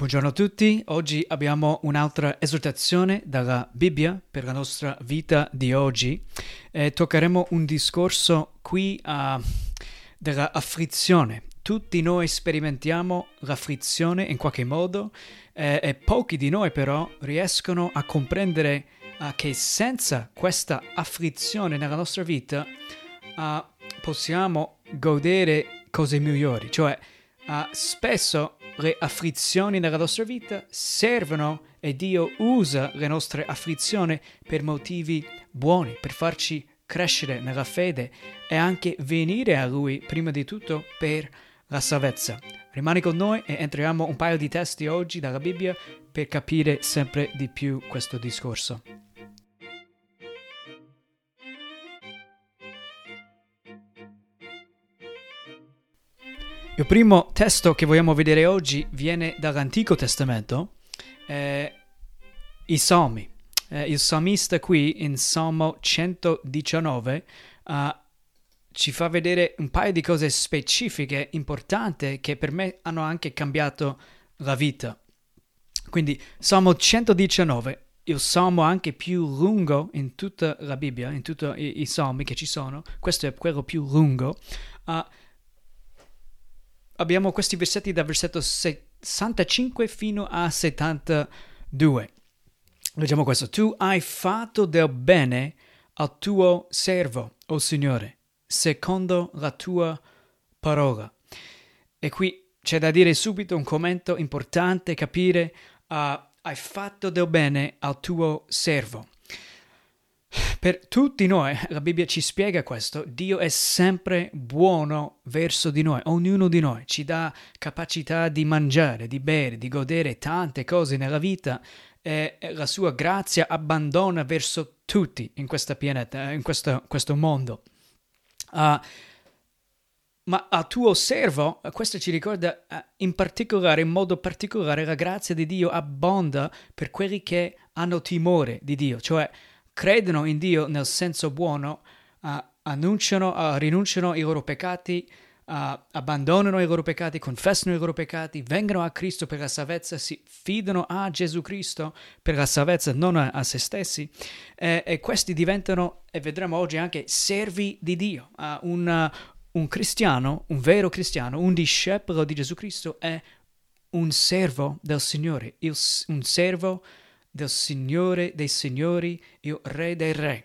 Buongiorno a tutti, oggi abbiamo un'altra esortazione dalla Bibbia per la nostra vita di oggi. E toccheremo un discorso qui uh, della afflizione. Tutti noi sperimentiamo l'afflizione in qualche modo eh, e pochi di noi però riescono a comprendere uh, che senza questa afflizione nella nostra vita uh, possiamo godere cose migliori, cioè spesso le afflizioni nella nostra vita servono e Dio usa le nostre afflizioni per motivi buoni, per farci crescere nella fede e anche venire a Lui prima di tutto per la salvezza. Rimani con noi e entriamo un paio di testi oggi dalla Bibbia per capire sempre di più questo discorso. Il primo testo che vogliamo vedere oggi viene dall'Antico Testamento, eh, i Salmi. Eh, il salmista qui in Salmo 119 uh, ci fa vedere un paio di cose specifiche, importanti, che per me hanno anche cambiato la vita. Quindi Salmo 119, il salmo anche più lungo in tutta la Bibbia, in tutti i, i salmi che ci sono, questo è quello più lungo. Uh, abbiamo questi versetti dal versetto 65 fino a 72. Leggiamo questo. Tu hai fatto del bene al tuo servo, o oh Signore, secondo la tua parola. E qui c'è da dire subito un commento importante, capire, uh, hai fatto del bene al tuo servo. Per tutti noi, la Bibbia ci spiega questo, Dio è sempre buono verso di noi, ognuno di noi ci dà capacità di mangiare, di bere, di godere tante cose nella vita e la sua grazia abbandona verso tutti in questa pianeta, in questo, questo mondo. Uh, ma a tuo servo, questo ci ricorda uh, in particolare, in modo particolare, la grazia di Dio abbonda per quelli che hanno timore di Dio, cioè credono in Dio nel senso buono, uh, annunciano, uh, rinunciano ai loro peccati, uh, abbandonano i loro peccati, confessano i loro peccati, vengono a Cristo per la salvezza, si fidano a Gesù Cristo per la salvezza, non a, a se stessi, e, e, questi diventano, e vedremo oggi anche, servi di Dio. Un, un cristiano, un vero cristiano, un discepolo di Gesù Cristo è un servo del Signore, il, un servo del Signore dei Signori, il Re dei Re.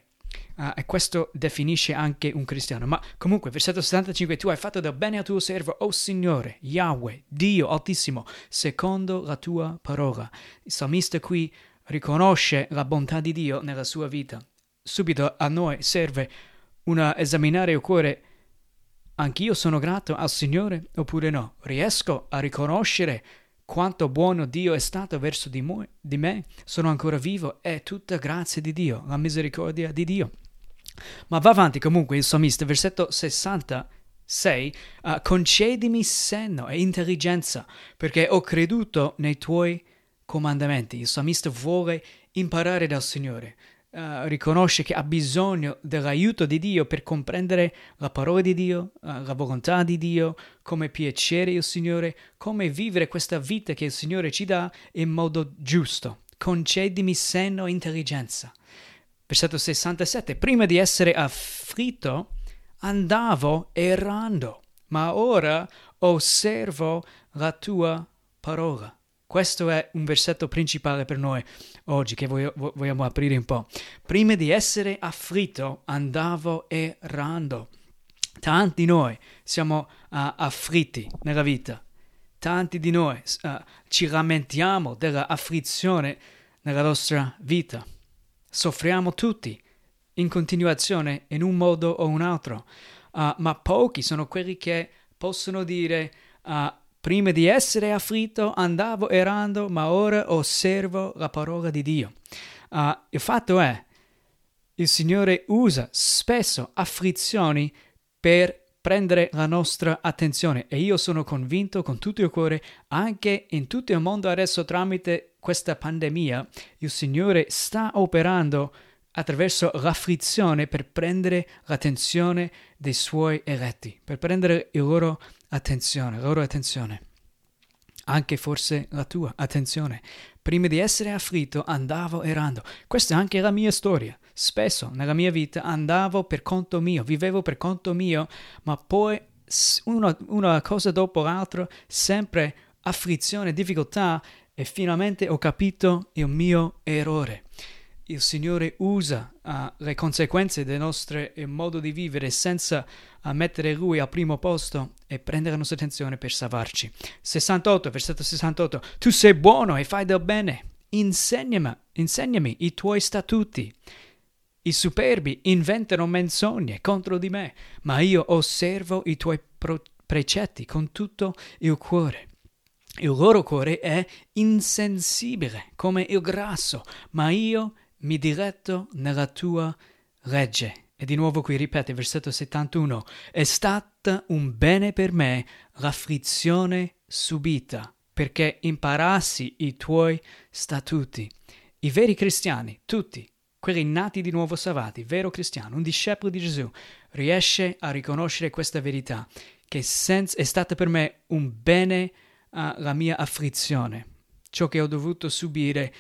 Uh, e questo definisce anche un cristiano. Ma comunque, versetto 75, tu hai fatto del bene al tuo servo, o oh Signore, Yahweh, Dio Altissimo, secondo la tua parola. Il salmista qui riconosce la bontà di Dio nella sua vita. Subito a noi serve una esaminare il cuore. Anch'io sono grato al Signore oppure no? Riesco a riconoscere quanto buono Dio è stato verso di, mo- di me, sono ancora vivo, è tutta grazia di Dio, la misericordia di Dio. Ma va avanti comunque il salmista, versetto 66, uh, concedimi senno e intelligenza, perché ho creduto nei tuoi comandamenti. Il salmista vuole imparare dal Signore, uh, riconosce che ha bisogno dell'aiuto di Dio per comprendere la parola di Dio, uh, la volontà di Dio, come piacere il Signore, come vivere questa vita che il Signore ci dà in modo giusto. Concedimi senno e intelligenza. Versetto 67. Prima di essere afflitto andavo errando, ma ora osservo la tua parola. Questo è un versetto principale per noi oggi che vogliamo aprire un po'. Prima di essere afflitto andavo errando. Tanti di noi siamo uh, afflitti nella vita. Tanti di noi uh, ci lamentiamo dell'afflizione nella nostra vita. Soffriamo tutti in continuazione in un modo o un altro, uh, ma pochi sono quelli che possono dire Prima di essere afflitto andavo errando, ma ora osservo la parola di Dio. Uh, il fatto è, il Signore usa spesso afflizioni per prendere la nostra attenzione e io sono convinto con tutto il cuore, anche in tutto il mondo adesso tramite questa pandemia, il Signore sta operando attraverso l'afflizione per prendere l'attenzione dei suoi eletti, per prendere il loro attenzione, loro attenzione. anche forse la tua. Attenzione, prima di essere afflitto andavo errando. Questa è anche la mia storia. Spesso nella mia vita andavo per conto mio, vivevo per conto mio, ma poi una, una cosa dopo l'altra, sempre afflizione, difficoltà e finalmente ho capito il mio errore. Il Signore usa uh, le conseguenze del nostro modo di vivere senza uh, mettere Lui al primo posto e prendere la nostra attenzione per salvarci. 68, versetto 68. Tu sei buono e fai del bene. Insegnami, insegnami i tuoi statuti. I superbi inventano menzogne contro di me, ma io osservo i tuoi pro- precetti con tutto il cuore. Il loro cuore è insensibile come il grasso, ma io mi diretto nella tua legge. E di nuovo qui ripete, versetto 71, è stata un bene per me l'afflizione subita, perché imparassi i tuoi statuti. I veri cristiani, tutti, quelli nati di nuovo salvati, vero cristiano, un discepolo di Gesù, riesce a riconoscere questa verità, che senza, è stata per me un bene la mia afflizione. Ciò che ho dovuto subire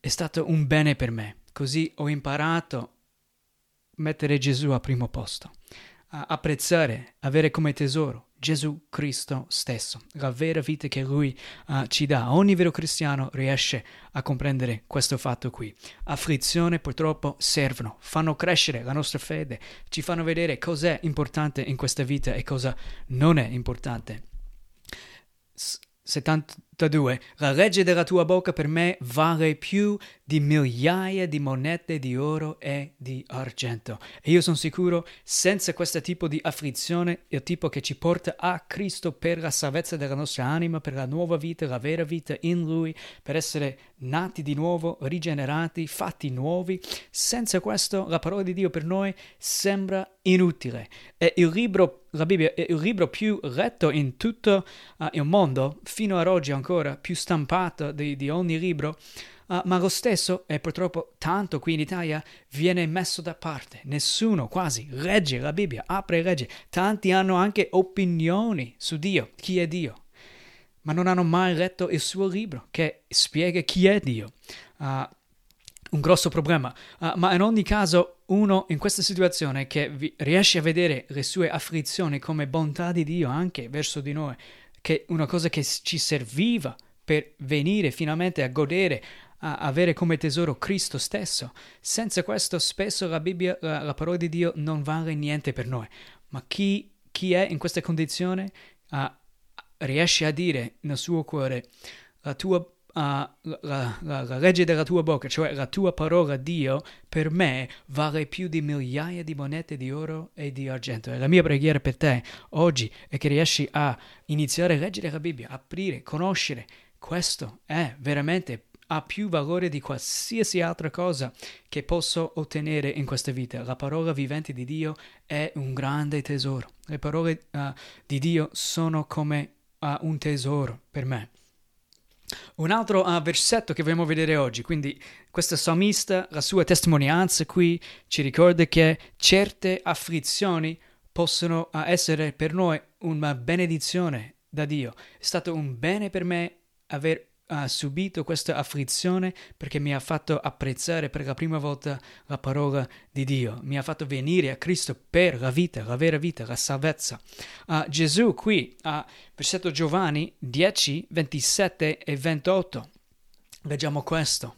è stato un bene per me. Così ho imparato a mettere Gesù al primo posto, a apprezzare, avere come tesoro Gesù Cristo stesso, la vera vita che Lui uh, ci dà. Ogni vero cristiano riesce a comprendere questo fatto qui. Afflizione purtroppo servono, fanno crescere la nostra fede, ci fanno vedere cos'è importante in questa vita e cosa non è importante. 72. La legge della tua bocca per me vale più di migliaia di monete di oro e di argento. E io sono sicuro, senza questo tipo di afflizione, il tipo che ci porta a Cristo per la salvezza della nostra anima, per la nuova vita, la vera vita in Lui, per essere nati di nuovo, rigenerati, fatti nuovi, senza questo la parola di Dio per noi sembra inutile. E il libro la Bibbia è il libro più letto in tutto uh, il mondo, fino ad oggi ancora, più stampato di, di ogni libro, uh, ma lo stesso, e purtroppo tanto qui in Italia, viene messo da parte. Nessuno quasi legge la Bibbia, apre e legge. Tanti hanno anche opinioni su Dio, chi è Dio, ma non hanno mai letto il suo libro che spiega chi è Dio. Uh, un grosso problema, uh, ma in ogni caso uno in questa situazione che vi, riesce a vedere le sue afflizioni come bontà di Dio anche verso di noi, che una cosa che ci serviva per venire finalmente a godere, a avere come tesoro Cristo stesso. Senza questo spesso la Bibbia, la, la parola di Dio non vale niente per noi. Ma chi, chi è in questa condizione uh, riesce a dire nel suo cuore la tua uh, la, la, la, legge della tua bocca, cioè la tua parola Dio, per me vale più di migliaia di monete di oro e di argento. E la mia preghiera per te oggi è che riesci a iniziare a leggere la Bibbia, aprire, conoscere. Questo è veramente ha più valore di qualsiasi altra cosa che posso ottenere in questa vita. La parola vivente di Dio è un grande tesoro. Le parole uh, di Dio sono come uh, un tesoro per me. Un altro uh, versetto che vogliamo vedere oggi, quindi questo salmista, la sua testimonianza qui ci ricorda che certe afflizioni possono uh, essere per noi una benedizione da Dio. È stato un bene per me aver ha subito questa afflizione perché mi ha fatto apprezzare per la prima volta la parola di Dio, mi ha fatto venire a Cristo per la vita, la vera vita, la salvezza. Uh, Gesù qui, a uh, versetto Giovanni 10, 27 e 28, leggiamo questo.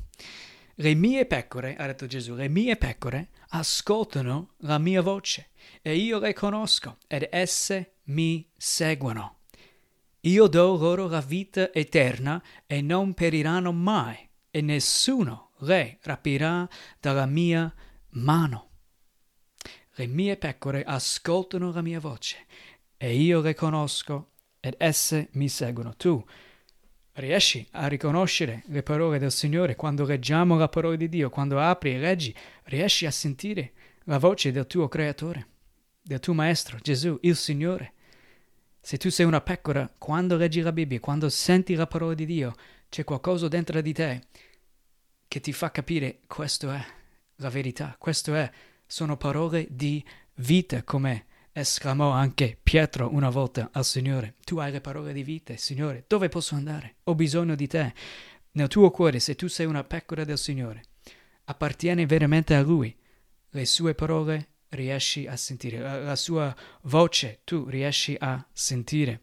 Le mie pecore, ha detto Gesù, le mie pecore ascoltano la mia voce e io le conosco ed esse mi seguono. Io do loro la vita eterna e non periranno mai, e nessuno le rapirà dalla mia mano. Le mie pecore ascoltano la mia voce, e io le conosco, ed esse mi seguono. Tu riesci a riconoscere le parole del Signore quando leggiamo la parola di Dio, quando apri e leggi, riesci a sentire la voce del tuo Creatore, del tuo Maestro, Gesù, il Signore. Se tu sei una pecora, quando leggi la Bibbia, quando senti la parola di Dio, c'è qualcosa dentro di te che ti fa capire questo è la verità, questo è, sono parole di vita come esclamò anche Pietro una volta al Signore. Tu hai le parole di vita, Signore. Dove posso andare? Ho bisogno di te. Nel tuo cuore, se tu sei una pecora del Signore, appartieni veramente a Lui. Le sue parole riesci a sentire, la, sua voce tu riesci a sentire.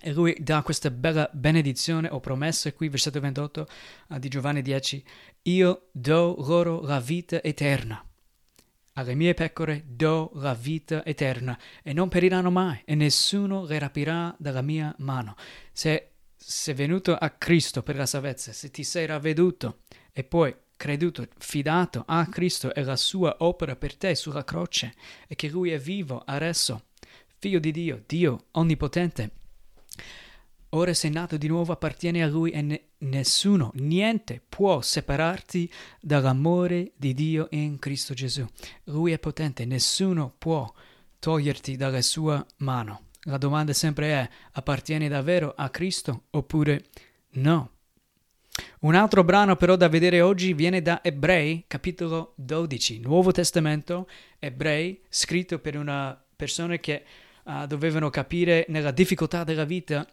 E lui dà questa bella benedizione o promessa qui, versetto 28 uh, di Giovanni 10, io do loro la vita eterna. Alle mie pecore do la vita eterna e non periranno mai e nessuno le rapirà dalla mia mano. Se sei venuto a Cristo per la salvezza, se ti sei ravveduto e poi creduto, fidato a Cristo e la sua opera per te sulla croce e che Lui è vivo adesso, figlio di Dio, Dio onnipotente. Ora sei nato di nuovo, appartieni a Lui e ne- nessuno, niente può separarti dall'amore di Dio in Cristo Gesù. Lui è potente, nessuno può toglierti dalla sua mano. La domanda sempre è, appartieni davvero a Cristo oppure no? Un altro brano però da vedere oggi viene da Ebrei, capitolo 12, Nuovo Testamento, Ebrei, scritto per una persona che uh, dovevano capire nella difficoltà della vita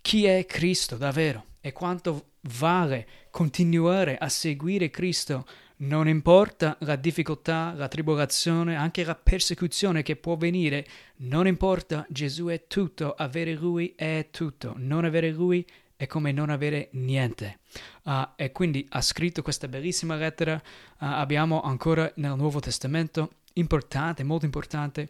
chi è Cristo davvero e quanto vale continuare a seguire Cristo, non importa la difficoltà, la tribolazione, anche la persecuzione che può venire, non importa, Gesù è tutto, avere Lui è tutto, non avere Lui è è come non avere niente. Uh, e quindi ha scritto questa bellissima lettera, uh, abbiamo ancora nel Nuovo Testamento, importante, molto importante.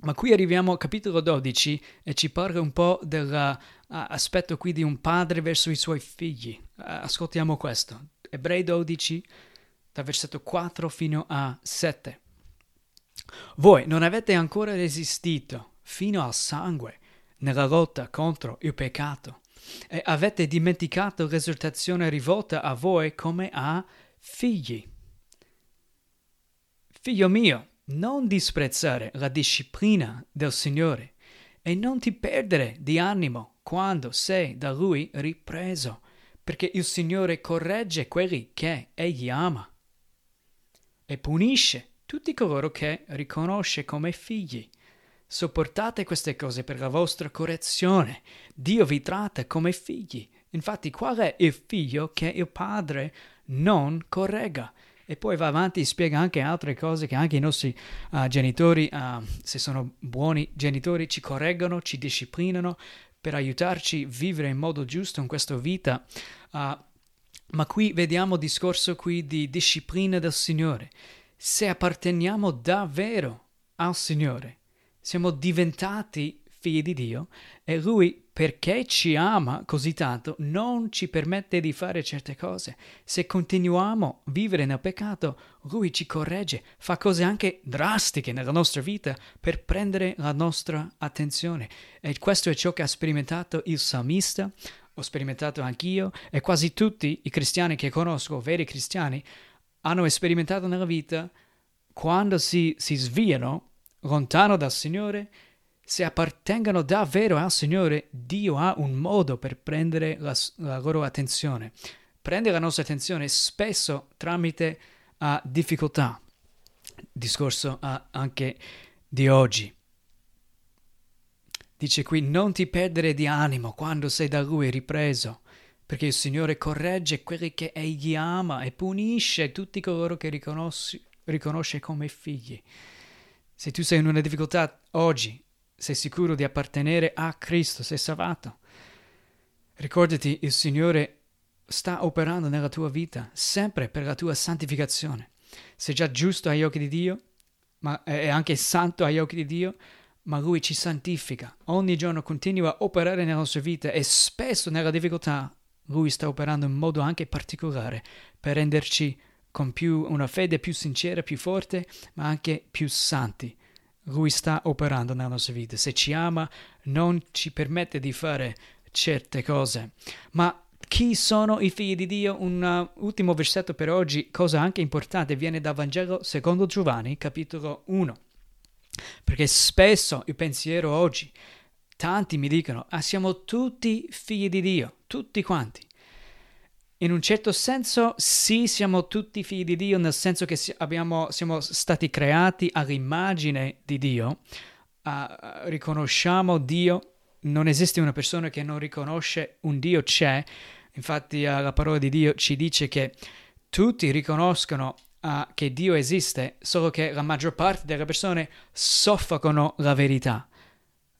Ma qui arriviamo al capitolo 12 e ci parla un po' dell'aspetto uh, qui di un padre verso i suoi figli. ascoltiamo questo. Ebrei 12, dal versetto 4 fino a 7. Voi non avete ancora resistito fino al sangue nella lotta contro il peccato e avete dimenticato l'esortazione rivolta a voi come a figli. Figlio mio, non disprezzare la disciplina del Signore e non ti perdere di animo quando sei da Lui ripreso, perché il Signore corregge quelli che Egli ama e punisce tutti coloro che riconosce come figli. Sopportate queste cose per la vostra correzione. Dio vi tratta come figli. Infatti, qual è il figlio che il padre non corregga? E poi va avanti e spiega anche altre cose che anche i nostri uh, genitori, uh, se sono buoni genitori, ci correggono, ci disciplinano per aiutarci a vivere in modo giusto in questa vita. Uh, ma qui vediamo il discorso qui di disciplina del Signore. Se apparteniamo davvero al Signore, siamo diventati figli di Dio e Lui, perché ci ama così tanto, non ci permette di fare certe cose. Se continuiamo a vivere nel peccato, Lui ci corregge, fa cose anche drastiche nella nostra vita per prendere la nostra attenzione. E questo è ciò che ha sperimentato il salmista, ho sperimentato anch'io e quasi tutti i cristiani che conosco, veri cristiani, hanno sperimentato nella vita quando si, si sviano lontano dal Signore, se appartengono davvero al Signore, Dio ha un modo per prendere la, la loro attenzione. Prende la nostra attenzione spesso tramite uh, difficoltà. Discorso uh, anche di oggi. Dice qui, non ti perdere di animo quando sei da Lui ripreso, perché il Signore corregge quelli che Egli ama e punisce tutti coloro che riconosce come figli. Se tu sei in una difficoltà oggi, sei sicuro di appartenere a Cristo, sei salvato. Ricordati, il Signore sta operando nella tua vita, sempre per la tua santificazione. Sei già giusto agli occhi di Dio, ma è anche santo agli occhi di Dio, ma Lui ci santifica. Ogni giorno continua a operare nella nostra vita e spesso nella difficoltà Lui sta operando in modo anche particolare per renderci con più, una fede più sincera, più forte, ma anche più santi. Lui sta operando nella nostra vita. Se ci ama, non ci permette di fare certe cose. Ma chi sono i figli di Dio? Un uh, ultimo versetto per oggi, cosa anche importante, viene dal Vangelo secondo Giovanni, capitolo 1. Perché spesso il pensiero oggi, tanti mi dicono, ah, siamo tutti figli di Dio, tutti quanti. In un certo senso sì, siamo tutti figli di Dio, nel senso che abbiamo, siamo stati creati all'immagine di Dio, uh, riconosciamo Dio, non esiste una persona che non riconosce un Dio c'è, infatti uh, la parola di Dio ci dice che tutti riconoscono uh, che Dio esiste, solo che la maggior parte delle persone soffocano la verità,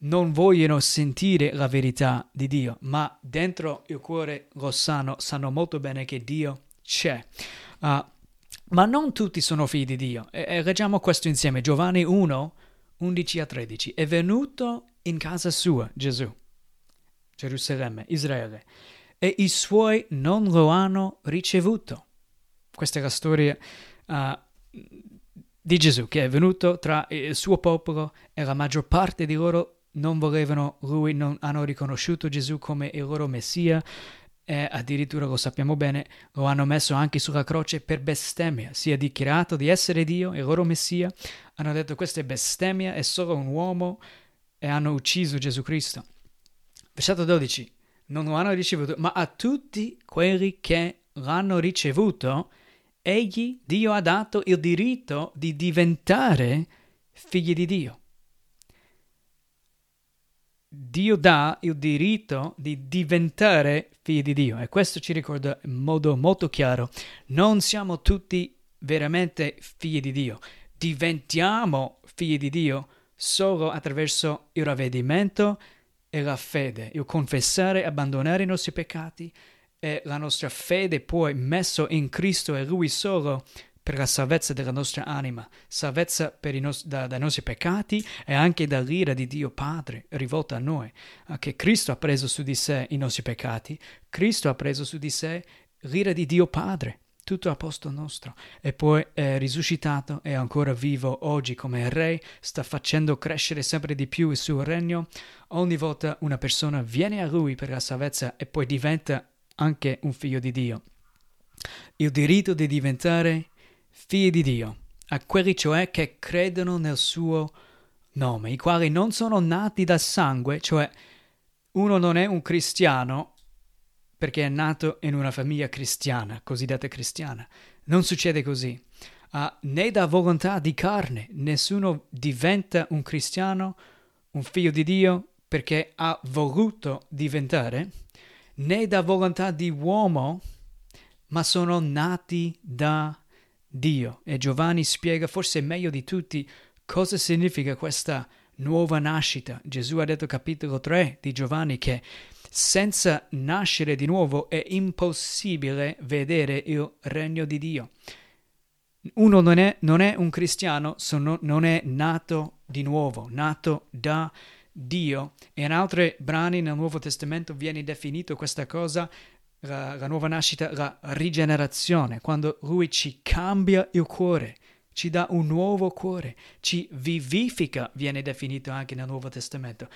non vogliono sentire la verità di Dio, ma dentro il cuore lo sanno, sanno molto bene che Dio c'è. Uh, ma non tutti sono figli di Dio. E, e leggiamo questo insieme. Giovanni 1, 11 a 13. È venuto in casa sua Gesù, Gerusalemme, Israele, e i suoi non lo hanno ricevuto. Questa è la storia uh, di Gesù che è venuto tra il suo popolo e la maggior parte di loro non volevano lui, non hanno riconosciuto Gesù come il loro Messia e addirittura lo sappiamo bene, lo hanno messo anche sulla croce per bestemmia. Si è dichiarato di essere Dio, il loro Messia, hanno detto questa è bestemmia, è solo un uomo e hanno ucciso Gesù Cristo. Versetto 12, non lo hanno ricevuto, ma a tutti quelli che l'hanno ricevuto, egli, Dio, ha dato il diritto di diventare figli di Dio. Dio dà il diritto di diventare figli di Dio e questo ci ricorda in modo molto chiaro, non siamo tutti veramente figli di Dio, diventiamo figli di Dio solo attraverso il ravvedimento e la fede, il confessare, abbandonare i nostri peccati e la nostra fede poi messo in Cristo e Lui solo per la salvezza della nostra anima, salvezza nos- da- dai nostri peccati e anche dall'ira di Dio Padre rivolta a noi, che Cristo ha preso su di sé i nostri peccati, Cristo ha preso su di sé l'ira di Dio Padre, tutto a posto nostro, e poi è risuscitato, è ancora vivo oggi come Re, sta facendo crescere sempre di più il suo regno. Ogni volta una persona viene a Lui per la salvezza e poi diventa anche un figlio di Dio. Il diritto di diventare figli di Dio, a quelli cioè che credono nel suo nome, i quali non sono nati dal sangue, cioè uno non è un cristiano perché è nato in una famiglia cristiana, cosiddetta cristiana. Non succede così. Uh, né da volontà di carne, nessuno diventa un cristiano, un figlio di Dio, perché ha voluto diventare, né da volontà di uomo, ma sono nati da Dio. E Giovanni spiega forse meglio di tutti cosa significa questa nuova nascita. Gesù ha detto capitolo 3 di Giovanni che senza nascere di nuovo è impossibile vedere il regno di Dio. Uno non è, non è un cristiano se non è nato di nuovo, nato da Dio. E in altri brani nel Nuovo Testamento viene definito questa cosa la, la nuova nascita, la rigenerazione, quando Lui ci cambia il cuore, ci dà un nuovo cuore, ci vivifica, viene definito anche nel Nuovo Testamento.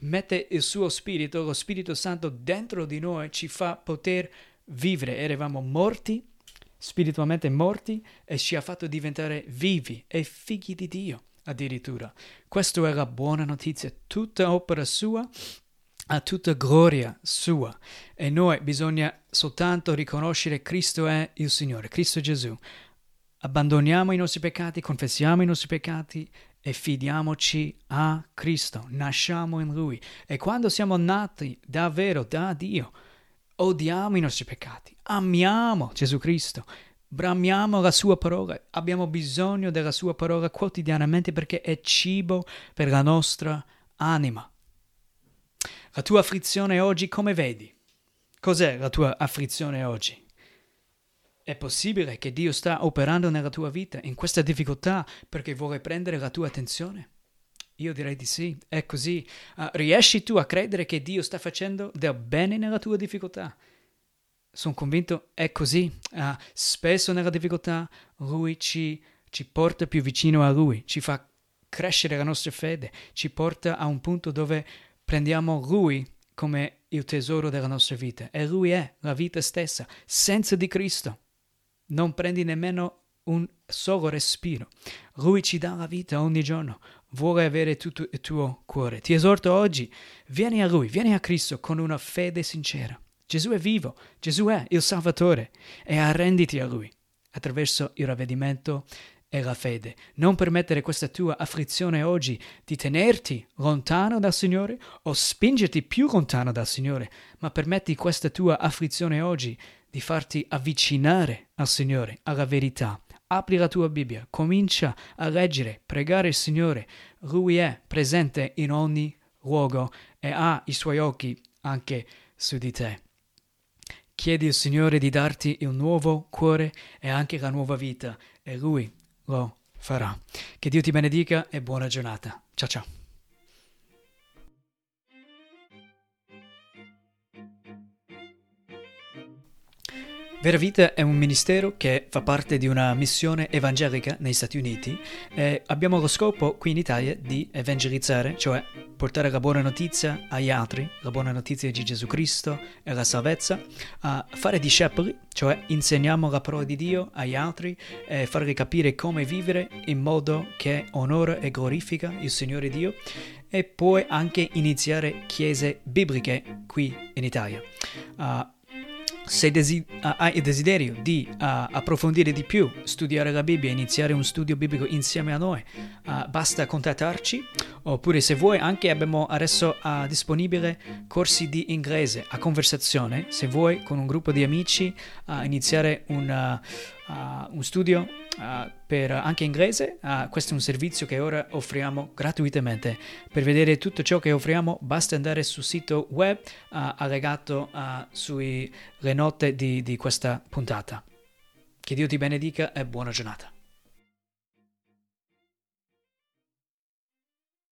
Mette il suo spirito, lo Spirito Santo dentro di noi, ci fa poter vivere. Eravamo morti, spiritualmente morti, e ci ha fatto diventare vivi e figli di Dio addirittura. Questa è la buona notizia, tutta opera sua a tutta gloria sua. E noi bisogna soltanto riconoscere Cristo è il Signore, Cristo Gesù. Abbandoniamo i nostri peccati, confessiamo i nostri peccati e fidiamoci a Cristo, nasciamo in Lui. E quando siamo nati davvero da Dio, odiamo i nostri peccati, amiamo Gesù Cristo, bramiamo la sua parola, abbiamo bisogno della sua parola quotidianamente perché è cibo per la nostra anima. La tua afflizione oggi come vedi? Cos'è la tua afflizione oggi? È possibile che Dio sta operando nella tua vita in questa difficoltà perché vuole prendere la tua attenzione? Io direi di sì, è così. Uh, riesci tu a credere che Dio sta facendo del bene nella tua difficoltà? Sono convinto è così. Uh, spesso nella difficoltà Lui ci, ci porta più vicino a Lui, ci fa crescere la nostra fede, ci porta a un punto dove prendiamo Lui come il tesoro della nostra vita e Lui è la vita stessa. Senza di Cristo non prendi nemmeno un solo respiro. Lui ci dà la vita ogni giorno, vuole avere tutto il tuo cuore. Ti esorto oggi, vieni a Lui, vieni a Cristo con una fede sincera. Gesù è vivo, Gesù è il Salvatore e arrenditi a Lui attraverso il ravvedimento è la fede. Non permettere questa tua afflizione oggi di tenerti lontano dal Signore o spingerti più lontano dal Signore, ma permetti questa tua afflizione oggi di farti avvicinare al Signore, alla verità. Apri la tua Bibbia, comincia a leggere, pregare il Signore. Lui è presente in ogni luogo e ha i suoi occhi anche su di te. Chiedi al Signore di darti il nuovo cuore e anche la nuova vita e Lui lo farà. Che Dio ti benedica e buona giornata. Ciao ciao. Vera Vita è un ministero che fa parte di una missione evangelica negli Stati Uniti e abbiamo lo scopo qui in Italia di evangelizzare, cioè portare la buona notizia agli altri, la buona notizia di Gesù Cristo e la salvezza, a fare discepoli, cioè insegniamo la parola di Dio agli altri e farli capire come vivere in modo che onora e glorifica il Signore Dio e poi anche iniziare chiese bibliche qui in Italia. Uh, se desi- hai desiderio di uh, approfondire di più, studiare la Bibbia, iniziare un studio biblico insieme a noi, uh, basta contattarci. Oppure se vuoi anche abbiamo adesso uh, disponibile corsi di inglese a conversazione. Se vuoi con un gruppo di amici iniziare un, un studio uh, per anche inglese. Uh, questo è un servizio che ora offriamo gratuitamente. Per vedere tutto ciò che offriamo basta andare sul sito web uh, allegato sulle note di, di questa puntata. Che Dio ti benedica e buona giornata.